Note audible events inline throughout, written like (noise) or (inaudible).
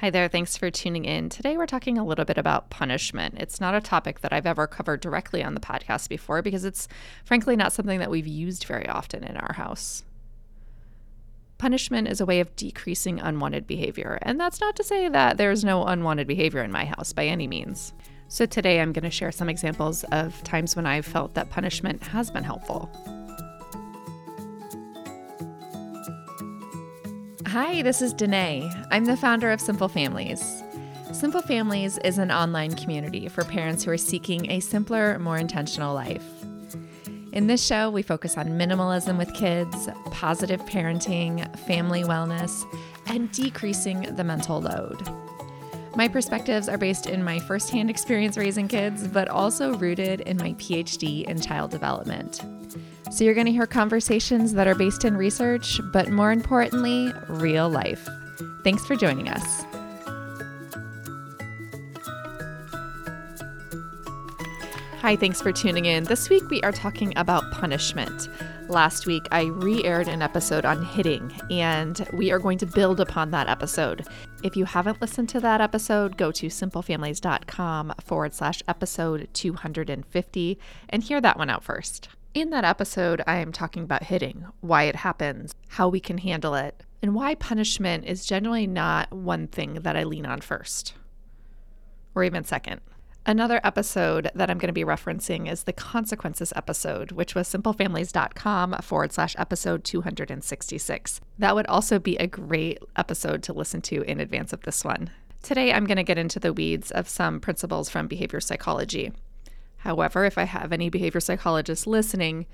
Hi there, thanks for tuning in. Today we're talking a little bit about punishment. It's not a topic that I've ever covered directly on the podcast before because it's frankly not something that we've used very often in our house. Punishment is a way of decreasing unwanted behavior, and that's not to say that there's no unwanted behavior in my house by any means. So today I'm going to share some examples of times when I've felt that punishment has been helpful. Hi, this is Denaye. I'm the founder of Simple Families. Simple Families is an online community for parents who are seeking a simpler, more intentional life. In this show, we focus on minimalism with kids, positive parenting, family wellness, and decreasing the mental load. My perspectives are based in my firsthand experience raising kids, but also rooted in my PhD in child development. So you're going to hear conversations that are based in research, but more importantly, real life. Thanks for joining us. Hi, thanks for tuning in. This week we are talking about punishment. Last week I re aired an episode on hitting, and we are going to build upon that episode. If you haven't listened to that episode, go to simplefamilies.com forward slash episode 250 and hear that one out first. In that episode, I am talking about hitting, why it happens, how we can handle it, and why punishment is generally not one thing that I lean on first or even second. Another episode that I'm going to be referencing is the consequences episode, which was simplefamilies.com forward slash episode 266. That would also be a great episode to listen to in advance of this one. Today, I'm going to get into the weeds of some principles from behavior psychology. However, if I have any behavior psychologists listening,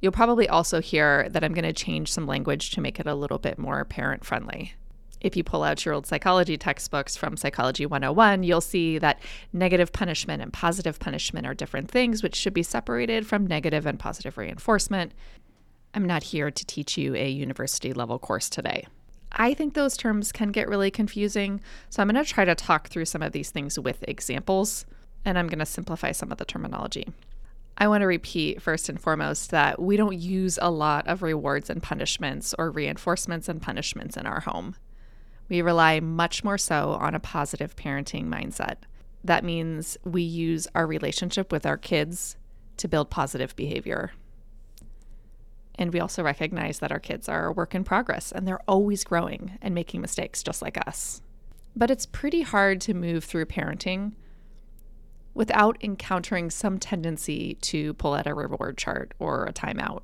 you'll probably also hear that I'm going to change some language to make it a little bit more parent friendly. If you pull out your old psychology textbooks from Psychology 101, you'll see that negative punishment and positive punishment are different things, which should be separated from negative and positive reinforcement. I'm not here to teach you a university level course today. I think those terms can get really confusing, so I'm going to try to talk through some of these things with examples and I'm going to simplify some of the terminology. I want to repeat first and foremost that we don't use a lot of rewards and punishments or reinforcements and punishments in our home. We rely much more so on a positive parenting mindset. That means we use our relationship with our kids to build positive behavior. And we also recognize that our kids are a work in progress and they're always growing and making mistakes just like us. But it's pretty hard to move through parenting without encountering some tendency to pull out a reward chart or a timeout.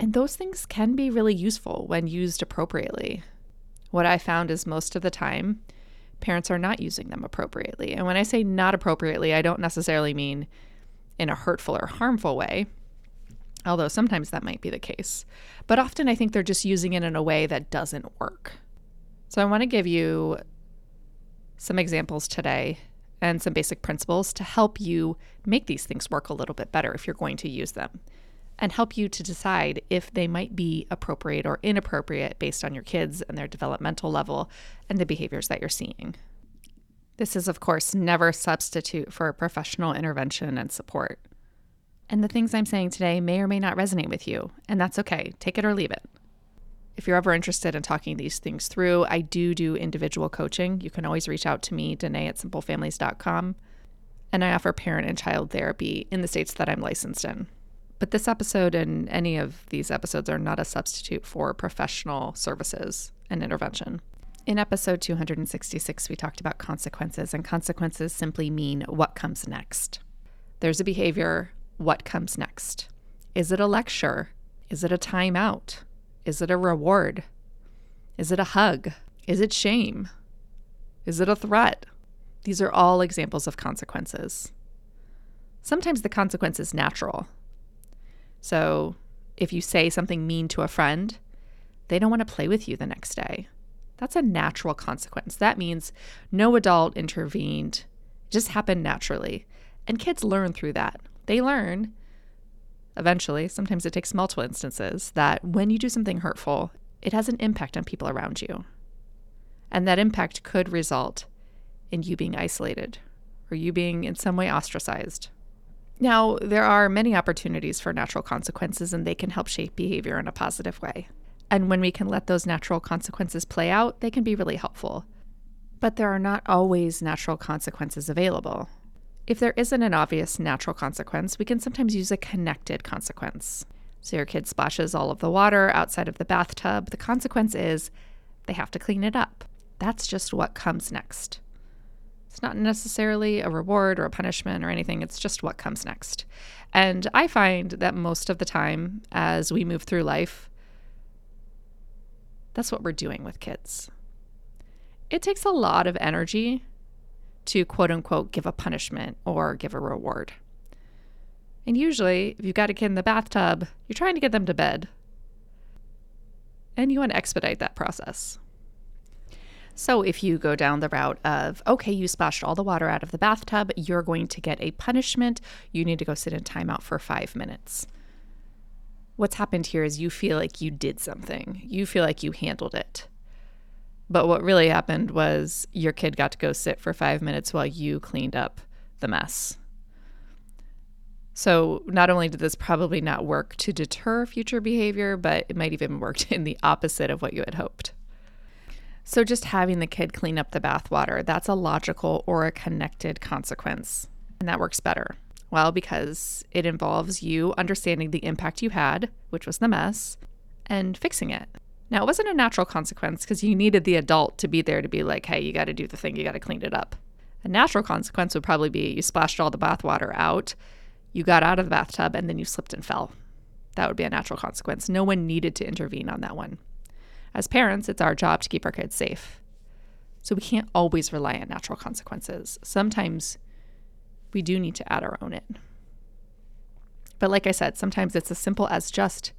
And those things can be really useful when used appropriately. What I found is most of the time, parents are not using them appropriately. And when I say not appropriately, I don't necessarily mean in a hurtful or harmful way, although sometimes that might be the case. But often I think they're just using it in a way that doesn't work. So I want to give you some examples today and some basic principles to help you make these things work a little bit better if you're going to use them and help you to decide if they might be appropriate or inappropriate based on your kids and their developmental level and the behaviors that you're seeing. This is, of course, never substitute for professional intervention and support. And the things I'm saying today may or may not resonate with you, and that's okay. Take it or leave it. If you're ever interested in talking these things through, I do do individual coaching. You can always reach out to me, Denaye at simplefamilies.com. And I offer parent and child therapy in the states that I'm licensed in. But this episode and any of these episodes are not a substitute for professional services and intervention. In episode 266, we talked about consequences, and consequences simply mean what comes next. There's a behavior, what comes next? Is it a lecture? Is it a timeout? Is it a reward? Is it a hug? Is it shame? Is it a threat? These are all examples of consequences. Sometimes the consequence is natural. So if you say something mean to a friend, they don't want to play with you the next day. That's a natural consequence. That means no adult intervened, it just happened naturally. And kids learn through that. They learn eventually, sometimes it takes multiple instances, that when you do something hurtful, it has an impact on people around you. And that impact could result in you being isolated or you being in some way ostracized. Now, there are many opportunities for natural consequences, and they can help shape behavior in a positive way. And when we can let those natural consequences play out, they can be really helpful. But there are not always natural consequences available. If there isn't an obvious natural consequence, we can sometimes use a connected consequence. So your kid splashes all of the water outside of the bathtub. The consequence is they have to clean it up. That's just what comes next. It's not necessarily a reward or a punishment or anything, it's just what comes next. And I find that most of the time as we move through life, that's what we're doing with kids. It takes a lot of energy to quote unquote give a punishment or give a reward. And usually, if you've got a kid in the bathtub, you're trying to get them to bed. And you want to expedite that process. So, if you go down the route of, okay, you splashed all the water out of the bathtub, you're going to get a punishment. You need to go sit in timeout for five minutes. What's happened here is you feel like you did something, you feel like you handled it. But what really happened was your kid got to go sit for five minutes while you cleaned up the mess. So, not only did this probably not work to deter future behavior, but it might even (laughs) worked in the opposite of what you had hoped. So, just having the kid clean up the bathwater, that's a logical or a connected consequence. And that works better. Well, because it involves you understanding the impact you had, which was the mess, and fixing it. Now, it wasn't a natural consequence because you needed the adult to be there to be like, hey, you got to do the thing, you got to clean it up. A natural consequence would probably be you splashed all the bath water out, you got out of the bathtub, and then you slipped and fell. That would be a natural consequence. No one needed to intervene on that one. As parents, it's our job to keep our kids safe. So we can't always rely on natural consequences. Sometimes we do need to add our own in. But like I said, sometimes it's as simple as just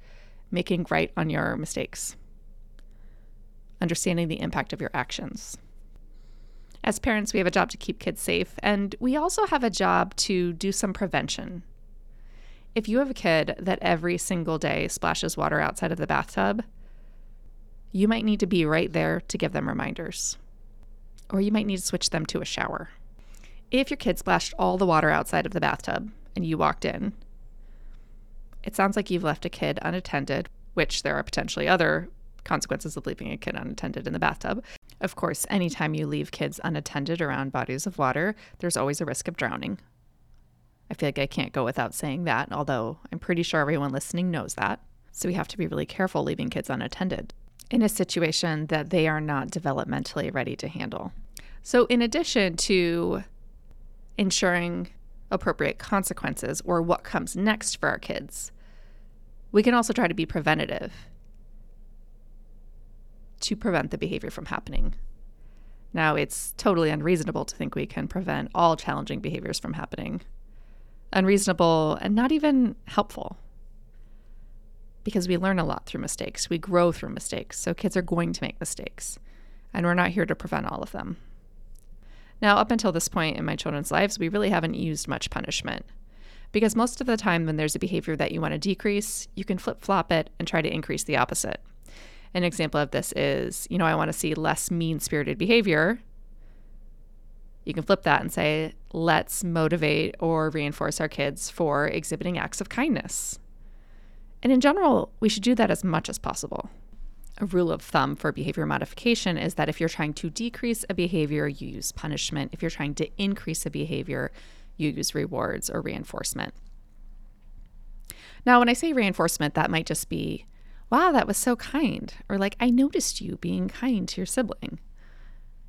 making right on your mistakes understanding the impact of your actions. As parents, we have a job to keep kids safe, and we also have a job to do some prevention. If you have a kid that every single day splashes water outside of the bathtub, you might need to be right there to give them reminders. Or you might need to switch them to a shower. If your kid splashed all the water outside of the bathtub and you walked in, it sounds like you've left a kid unattended, which there are potentially other consequences of leaving a kid unattended in the bathtub. Of course, anytime you leave kids unattended around bodies of water, there's always a risk of drowning. I feel like I can't go without saying that, although I'm pretty sure everyone listening knows that. So we have to be really careful leaving kids unattended in a situation that they are not developmentally ready to handle. So, in addition to ensuring appropriate consequences or what comes next for our kids, we can also try to be preventative to prevent the behavior from happening. Now, it's totally unreasonable to think we can prevent all challenging behaviors from happening. Unreasonable and not even helpful. Because we learn a lot through mistakes, we grow through mistakes. So, kids are going to make mistakes, and we're not here to prevent all of them. Now, up until this point in my children's lives, we really haven't used much punishment. Because most of the time, when there's a behavior that you want to decrease, you can flip flop it and try to increase the opposite. An example of this is, you know, I want to see less mean spirited behavior. You can flip that and say, let's motivate or reinforce our kids for exhibiting acts of kindness. And in general, we should do that as much as possible. A rule of thumb for behavior modification is that if you're trying to decrease a behavior, you use punishment. If you're trying to increase a behavior, you use rewards or reinforcement. Now, when I say reinforcement, that might just be wow, that was so kind. Or like, I noticed you being kind to your sibling.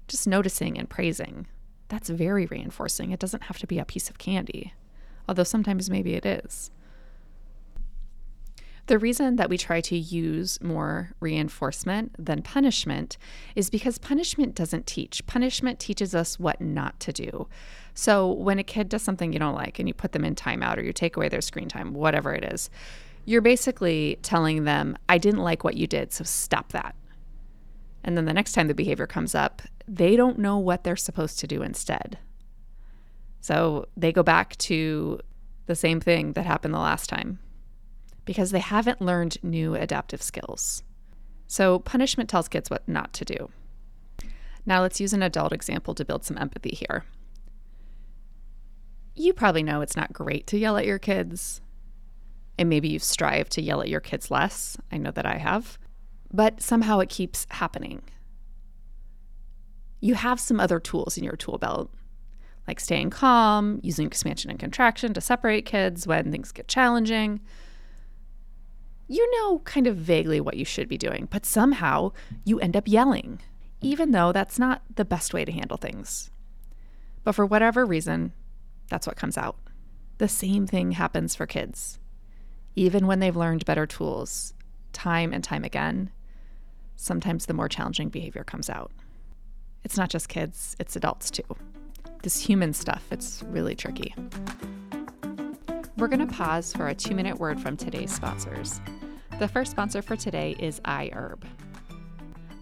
Just noticing and praising. That's very reinforcing. It doesn't have to be a piece of candy, although sometimes maybe it is. The reason that we try to use more reinforcement than punishment is because punishment doesn't teach. Punishment teaches us what not to do. So when a kid does something you don't like and you put them in timeout or you take away their screen time, whatever it is, you're basically telling them, I didn't like what you did, so stop that. And then the next time the behavior comes up, they don't know what they're supposed to do instead. So they go back to the same thing that happened the last time because they haven't learned new adaptive skills. So punishment tells kids what not to do. Now let's use an adult example to build some empathy here. You probably know it's not great to yell at your kids and maybe you've strived to yell at your kids less. I know that I have. but somehow it keeps happening. You have some other tools in your tool belt, like staying calm, using expansion and contraction to separate kids when things get challenging. You know kind of vaguely what you should be doing, but somehow you end up yelling, even though that's not the best way to handle things. But for whatever reason, that's what comes out. The same thing happens for kids. Even when they've learned better tools, time and time again, sometimes the more challenging behavior comes out. It's not just kids, it's adults too. This human stuff, it's really tricky. We're going to pause for a two minute word from today's sponsors. The first sponsor for today is iHerb.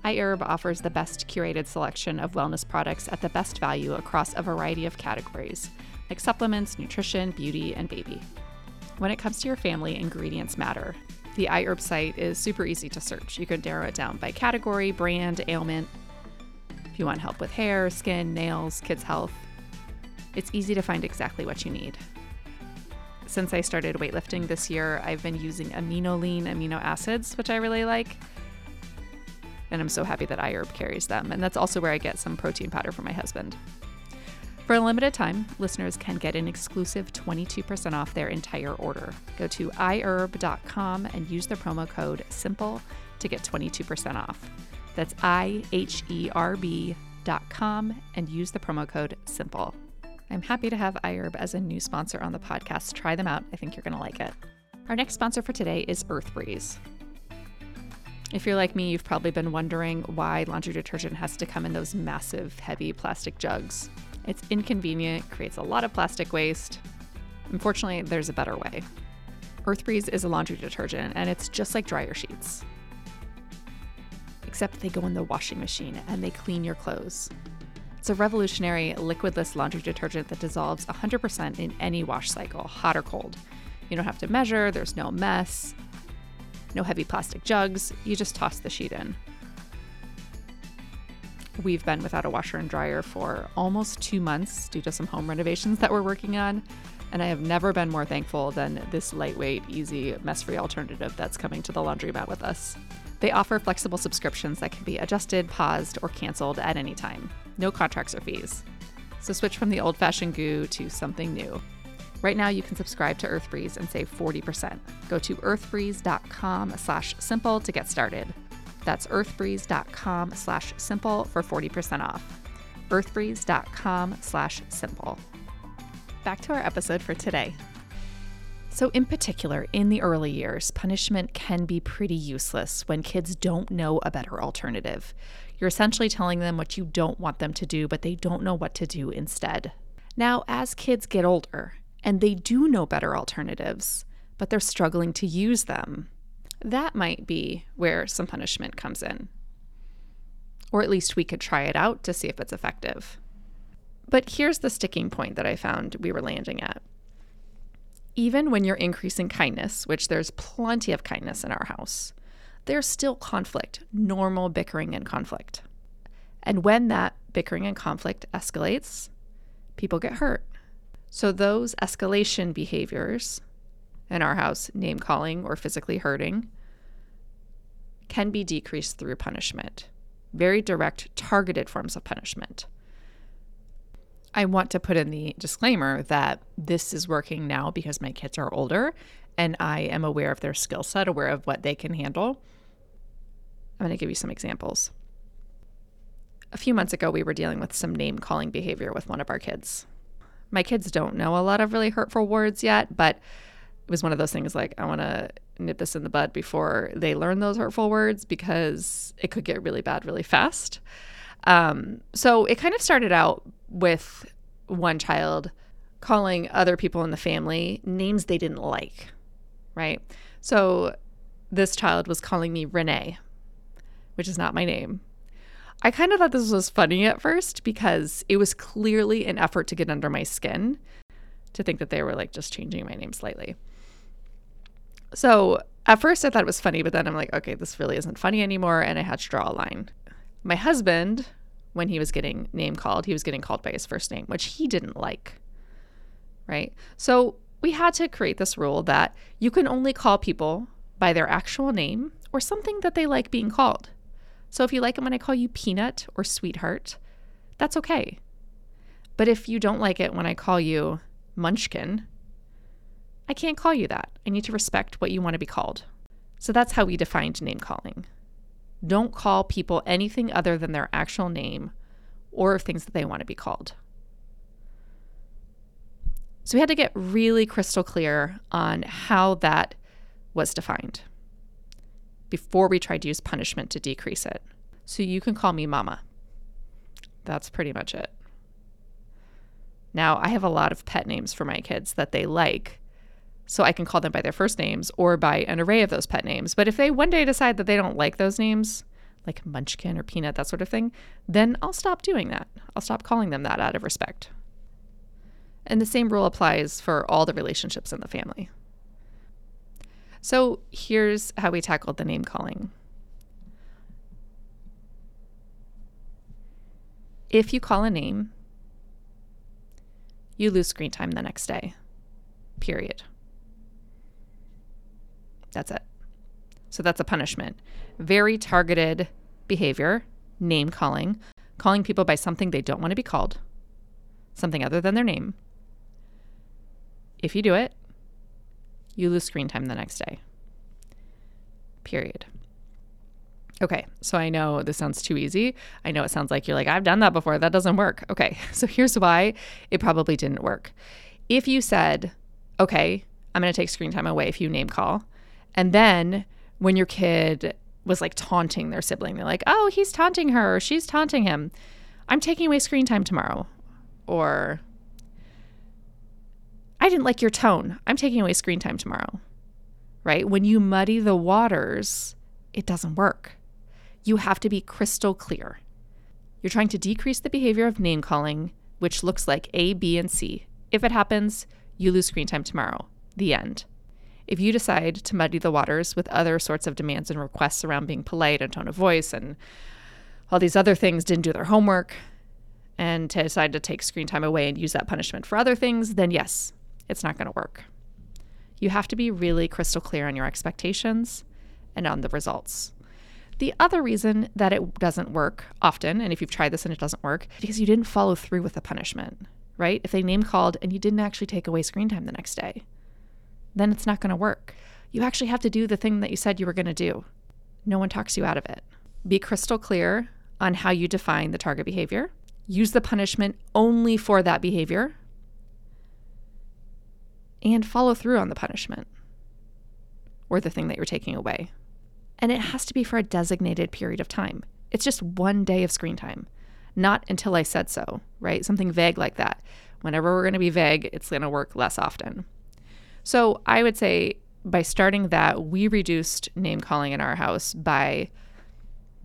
iHerb offers the best curated selection of wellness products at the best value across a variety of categories, like supplements, nutrition, beauty, and baby. When it comes to your family, ingredients matter. The iHerb site is super easy to search. You can narrow it down by category, brand, ailment. If you want help with hair, skin, nails, kids' health, it's easy to find exactly what you need. Since I started weightlifting this year, I've been using AminoLean amino acids, which I really like. And I'm so happy that iHerb carries them. And that's also where I get some protein powder for my husband. For a limited time, listeners can get an exclusive 22% off their entire order. Go to iherb.com and use the promo code SIMPLE to get 22% off. That's I H E R B.com and use the promo code SIMPLE. I'm happy to have iHerb as a new sponsor on the podcast. Try them out. I think you're going to like it. Our next sponsor for today is Earth Breeze. If you're like me, you've probably been wondering why laundry detergent has to come in those massive, heavy plastic jugs. It's inconvenient, creates a lot of plastic waste. Unfortunately, there's a better way. EarthBreeze is a laundry detergent, and it's just like dryer sheets. Except they go in the washing machine and they clean your clothes. It's a revolutionary liquidless laundry detergent that dissolves 100% in any wash cycle, hot or cold. You don't have to measure, there's no mess, no heavy plastic jugs, you just toss the sheet in we've been without a washer and dryer for almost two months due to some home renovations that we're working on. And I have never been more thankful than this lightweight, easy, mess free alternative that's coming to the laundromat with us. They offer flexible subscriptions that can be adjusted, paused, or canceled at any time. No contracts or fees. So switch from the old fashioned goo to something new. Right now, you can subscribe to EarthBreeze and save 40%. Go to earthbreeze.com slash simple to get started. That's earthbreeze.com slash simple for 40% off. earthbreeze.com slash simple. Back to our episode for today. So, in particular, in the early years, punishment can be pretty useless when kids don't know a better alternative. You're essentially telling them what you don't want them to do, but they don't know what to do instead. Now, as kids get older, and they do know better alternatives, but they're struggling to use them, that might be where some punishment comes in. Or at least we could try it out to see if it's effective. But here's the sticking point that I found we were landing at. Even when you're increasing kindness, which there's plenty of kindness in our house, there's still conflict, normal bickering and conflict. And when that bickering and conflict escalates, people get hurt. So those escalation behaviors in our house, name calling or physically hurting, can be decreased through punishment. Very direct, targeted forms of punishment. I want to put in the disclaimer that this is working now because my kids are older and I am aware of their skill set, aware of what they can handle. I'm going to give you some examples. A few months ago, we were dealing with some name calling behavior with one of our kids. My kids don't know a lot of really hurtful words yet, but it was one of those things like I want to nip this in the bud before they learn those hurtful words because it could get really bad really fast. Um, so it kind of started out with one child calling other people in the family names they didn't like, right? So this child was calling me Renee, which is not my name. I kind of thought this was funny at first because it was clearly an effort to get under my skin to think that they were like just changing my name slightly. So at first I thought it was funny, but then I'm like, okay, this really isn't funny anymore. And I had to draw a line. My husband, when he was getting name called, he was getting called by his first name, which he didn't like. Right. So we had to create this rule that you can only call people by their actual name or something that they like being called. So if you like it when I call you peanut or sweetheart, that's okay. But if you don't like it when I call you munchkin, I can't call you that. I need to respect what you want to be called. So that's how we defined name calling. Don't call people anything other than their actual name or things that they want to be called. So we had to get really crystal clear on how that was defined before we tried to use punishment to decrease it. So you can call me mama. That's pretty much it. Now, I have a lot of pet names for my kids that they like, so I can call them by their first names or by an array of those pet names. But if they one day decide that they don't like those names, like Munchkin or Peanut, that sort of thing, then I'll stop doing that. I'll stop calling them that out of respect. And the same rule applies for all the relationships in the family. So here's how we tackled the name calling. If you call a name, you lose screen time the next day. Period. That's it. So that's a punishment. Very targeted behavior, name calling, calling people by something they don't want to be called, something other than their name. If you do it, you lose screen time the next day. Period. Okay, so I know this sounds too easy. I know it sounds like you're like, I've done that before. That doesn't work. Okay, (laughs) so here's why it probably didn't work. If you said, okay, I'm going to take screen time away if you name call, and then when your kid was like taunting their sibling, they're like, oh, he's taunting her, or she's taunting him, I'm taking away screen time tomorrow. Or, I didn't like your tone, I'm taking away screen time tomorrow. Right? When you muddy the waters, it doesn't work. You have to be crystal clear. You're trying to decrease the behavior of name calling, which looks like A, B, and C. If it happens, you lose screen time tomorrow. The end. If you decide to muddy the waters with other sorts of demands and requests around being polite and tone of voice and all these other things, didn't do their homework, and to decide to take screen time away and use that punishment for other things, then yes, it's not going to work. You have to be really crystal clear on your expectations and on the results. The other reason that it doesn't work often, and if you've tried this and it doesn't work, because you didn't follow through with the punishment, right? If they name called and you didn't actually take away screen time the next day, then it's not going to work. You actually have to do the thing that you said you were going to do. No one talks you out of it. Be crystal clear on how you define the target behavior. Use the punishment only for that behavior. And follow through on the punishment or the thing that you're taking away. And it has to be for a designated period of time. It's just one day of screen time, not until I said so, right? Something vague like that. Whenever we're going to be vague, it's going to work less often. So I would say by starting that, we reduced name calling in our house by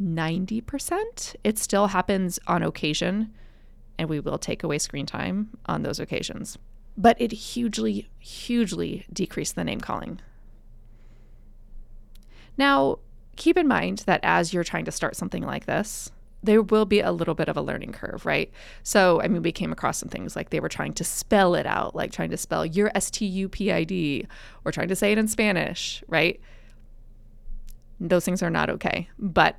90%. It still happens on occasion, and we will take away screen time on those occasions. But it hugely, hugely decreased the name calling. Now, keep in mind that as you're trying to start something like this, there will be a little bit of a learning curve, right? So, I mean, we came across some things like they were trying to spell it out, like trying to spell your S T U P I D or trying to say it in Spanish, right? Those things are not okay. But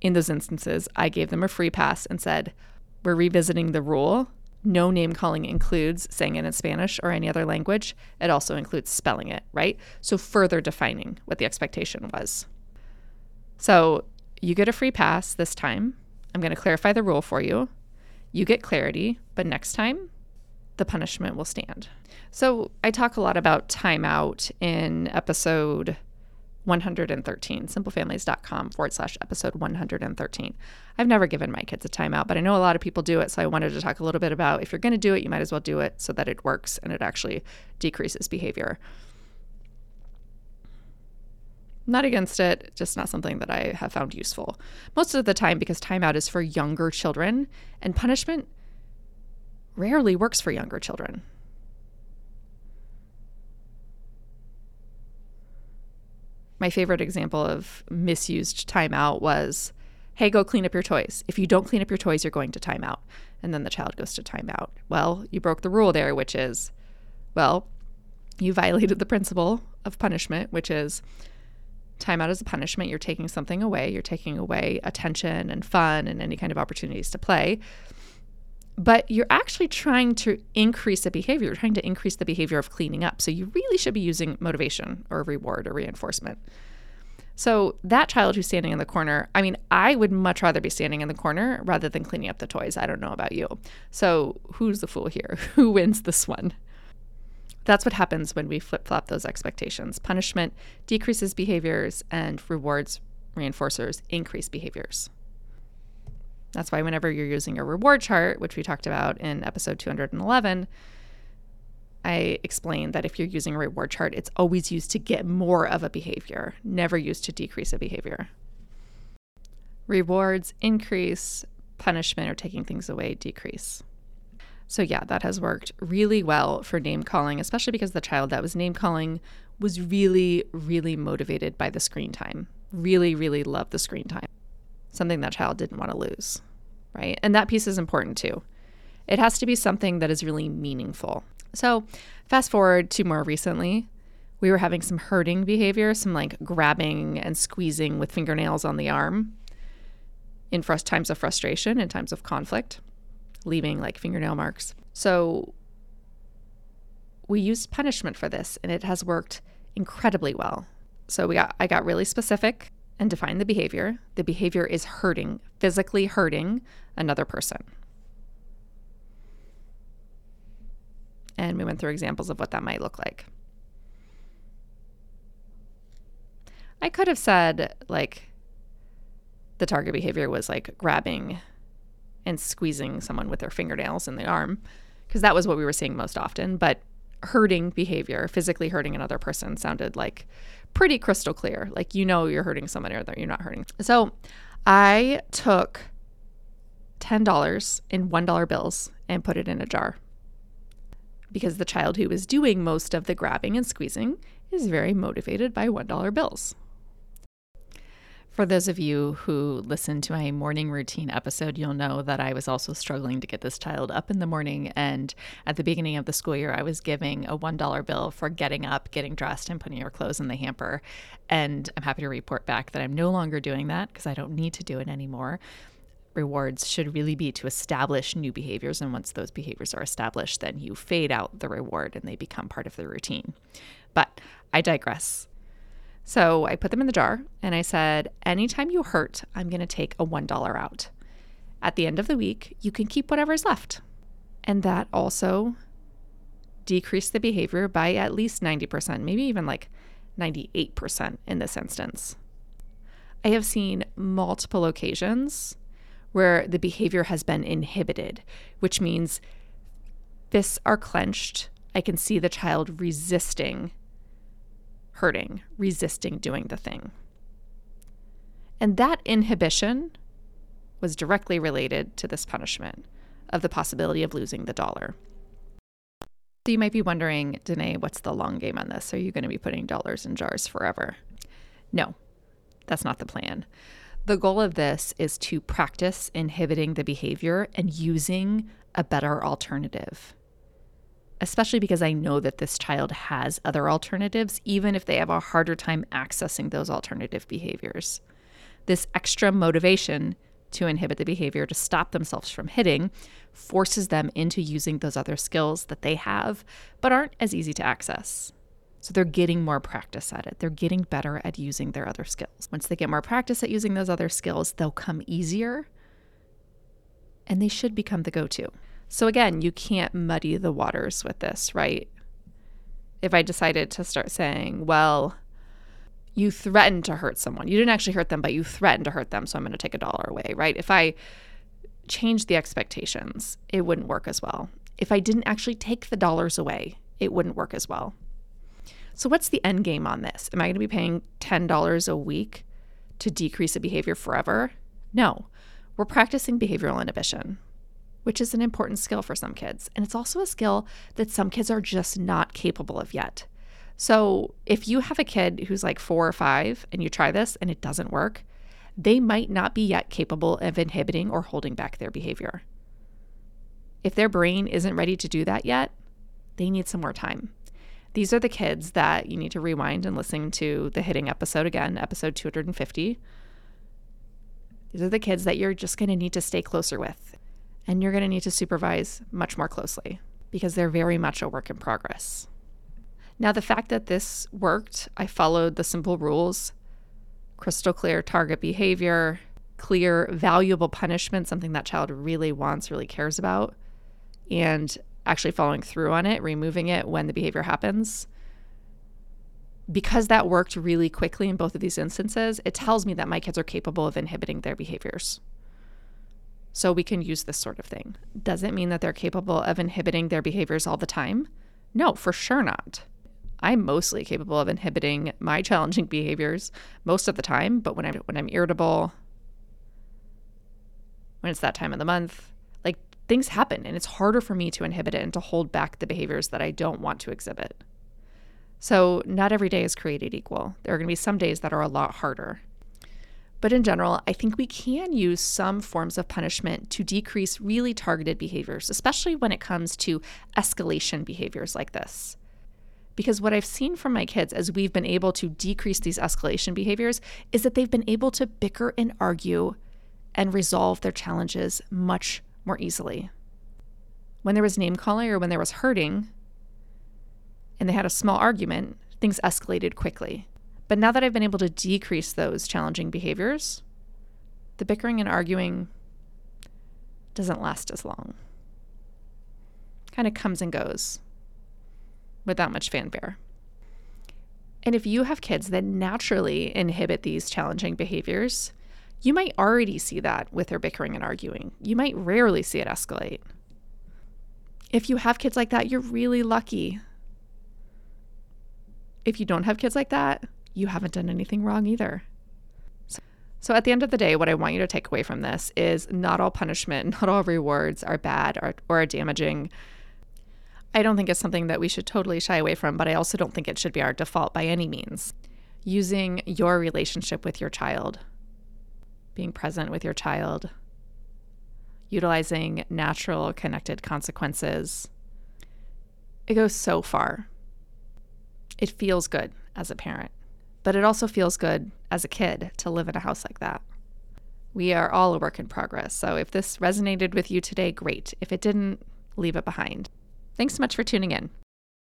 in those instances, I gave them a free pass and said, We're revisiting the rule. No name calling includes saying it in Spanish or any other language. It also includes spelling it, right? So, further defining what the expectation was. So, you get a free pass this time. I'm going to clarify the rule for you. You get clarity, but next time, the punishment will stand. So, I talk a lot about timeout in episode 113, simplefamilies.com forward slash episode 113. I've never given my kids a timeout, but I know a lot of people do it. So I wanted to talk a little bit about if you're going to do it, you might as well do it so that it works and it actually decreases behavior not against it, just not something that I have found useful. Most of the time, because timeout is for younger children, and punishment rarely works for younger children. My favorite example of misused timeout was hey, go clean up your toys. If you don't clean up your toys, you're going to timeout. And then the child goes to timeout. Well, you broke the rule there, which is, well, you violated the principle of punishment, which is timeout is a punishment. You're taking something away, you're taking away attention and fun and any kind of opportunities to play. But you're actually trying to increase a behavior, you're trying to increase the behavior of cleaning up. So you really should be using motivation or reward or reinforcement. So that child who's standing in the corner, I mean, I would much rather be standing in the corner rather than cleaning up the toys. I don't know about you. So who's the fool here? (laughs) Who wins this one? That's what happens when we flip flop those expectations. Punishment decreases behaviors, and rewards, reinforcers increase behaviors. That's why, whenever you're using a reward chart, which we talked about in episode 211, I explained that if you're using a reward chart, it's always used to get more of a behavior, never used to decrease a behavior. Rewards increase, punishment or taking things away decrease. So, yeah, that has worked really well for name calling, especially because the child that was name calling was really, really motivated by the screen time. Really, really loved the screen time. Something that child didn't want to lose, right? And that piece is important too. It has to be something that is really meaningful. So, fast forward to more recently, we were having some hurting behavior, some like grabbing and squeezing with fingernails on the arm in times of frustration and times of conflict, leaving like fingernail marks. So, we used punishment for this and it has worked incredibly well. So we got I got really specific and defined the behavior. The behavior is hurting, physically hurting another person. And we went through examples of what that might look like. I could have said, like, the target behavior was like grabbing and squeezing someone with their fingernails in the arm, because that was what we were seeing most often. But hurting behavior, physically hurting another person, sounded like pretty crystal clear. Like, you know, you're hurting someone or that you're not hurting. So I took $10 in $1 bills and put it in a jar because the child who was doing most of the grabbing and squeezing is very motivated by $1 bills. For those of you who listened to my morning routine episode, you'll know that I was also struggling to get this child up in the morning. And at the beginning of the school year, I was giving a $1 bill for getting up, getting dressed, and putting your clothes in the hamper. And I'm happy to report back that I'm no longer doing that because I don't need to do it anymore rewards should really be to establish new behaviors. And once those behaviors are established, then you fade out the reward and they become part of the routine. But I digress. So I put them in the jar and I said, anytime you hurt, I'm going to take a $1 out. At the end of the week, you can keep whatever's left. And that also decreased the behavior by at least 90%, maybe even like 98% in this instance. I have seen multiple occasions where the behavior has been inhibited, which means fists are clenched. I can see the child resisting hurting, resisting doing the thing. And that inhibition was directly related to this punishment of the possibility of losing the dollar. So you might be wondering, Denaye, what's the long game on this? Are you going to be putting dollars in jars forever? No, that's not the plan. The goal of this is to practice inhibiting the behavior and using a better alternative. Especially because I know that this child has other alternatives, even if they have a harder time accessing those alternative behaviors. This extra motivation to inhibit the behavior to stop themselves from hitting forces them into using those other skills that they have but aren't as easy to access. So they're getting more practice at it. They're getting better at using their other skills. Once they get more practice at using those other skills, they'll come easier and they should become the go to. So again, you can't muddy the waters with this, right? If I decided to start saying, well, you threatened to hurt someone, you didn't actually hurt them, but you threatened to hurt them, so I'm going to take a dollar away, right? If I changed the expectations, it wouldn't work as well. If I didn't actually take the dollars away, it wouldn't work as well. So, what's the end game on this? Am I going to be paying $10 a week to decrease a behavior forever? No, we're practicing behavioral inhibition, which is an important skill for some kids. And it's also a skill that some kids are just not capable of yet. So, if you have a kid who's like four or five and you try this and it doesn't work, they might not be yet capable of inhibiting or holding back their behavior. If their brain isn't ready to do that yet, they need some more time These are the kids that you need to rewind and listen to the hitting episode again, episode 250. These are the kids that you're just going to need to stay closer with. And you're going to need to supervise much more closely because they're very much a work in progress. Now, the fact that this worked, I followed the simple rules crystal clear target behavior, clear, valuable punishment, something that child really wants, really cares about, and actually following through on it, removing it when the behavior happens. Because that worked really quickly in both of these instances, it tells me that my kids are capable of inhibiting their behaviors. So we can use this sort of thing. Does it mean that they're capable of inhibiting their behaviors all the time? No, for sure not. I'm mostly capable of inhibiting my (laughs) challenging behaviors most of the time, but when I'm when I'm irritable, when it's that time of the month, like things happen and it's harder for me to inhibit it and to hold back the behaviors that I don't want to exhibit. So, not every day is created equal. There are going to be some days that are a lot harder. But in general, I think we can use some forms of punishment to decrease really targeted behaviors, especially when it comes to escalation behaviors like this. Because what I've seen from my kids as we've been able to decrease these escalation behaviors is that they've been able to bicker and argue and resolve their challenges much more easily. When there was name calling or when there was hurting and they had a small argument, things escalated quickly. But now that I've been able to decrease those challenging behaviors, the bickering and arguing doesn't last as long. Kind of comes and goes without much fanfare. And if you have kids that naturally inhibit these challenging behaviors, you might already see that with their bickering and arguing. You might rarely see it escalate. If you have kids like that, you're really lucky. If you don't have kids like that, you haven't done anything wrong either. So, at the end of the day, what I want you to take away from this is not all punishment, (laughs) not all rewards are bad or, or are damaging. I don't think it's something that we should totally shy away from, but I also don't think it should be our default by any means. Using your relationship with your child, being present with your child, utilizing natural connected consequences, it goes so far. It feels good as a parent, but it also feels good as a kid to live in a house like that. We are all a work in progress. So if this resonated with you today, great. If it didn't, leave it behind. Thanks so much for tuning in.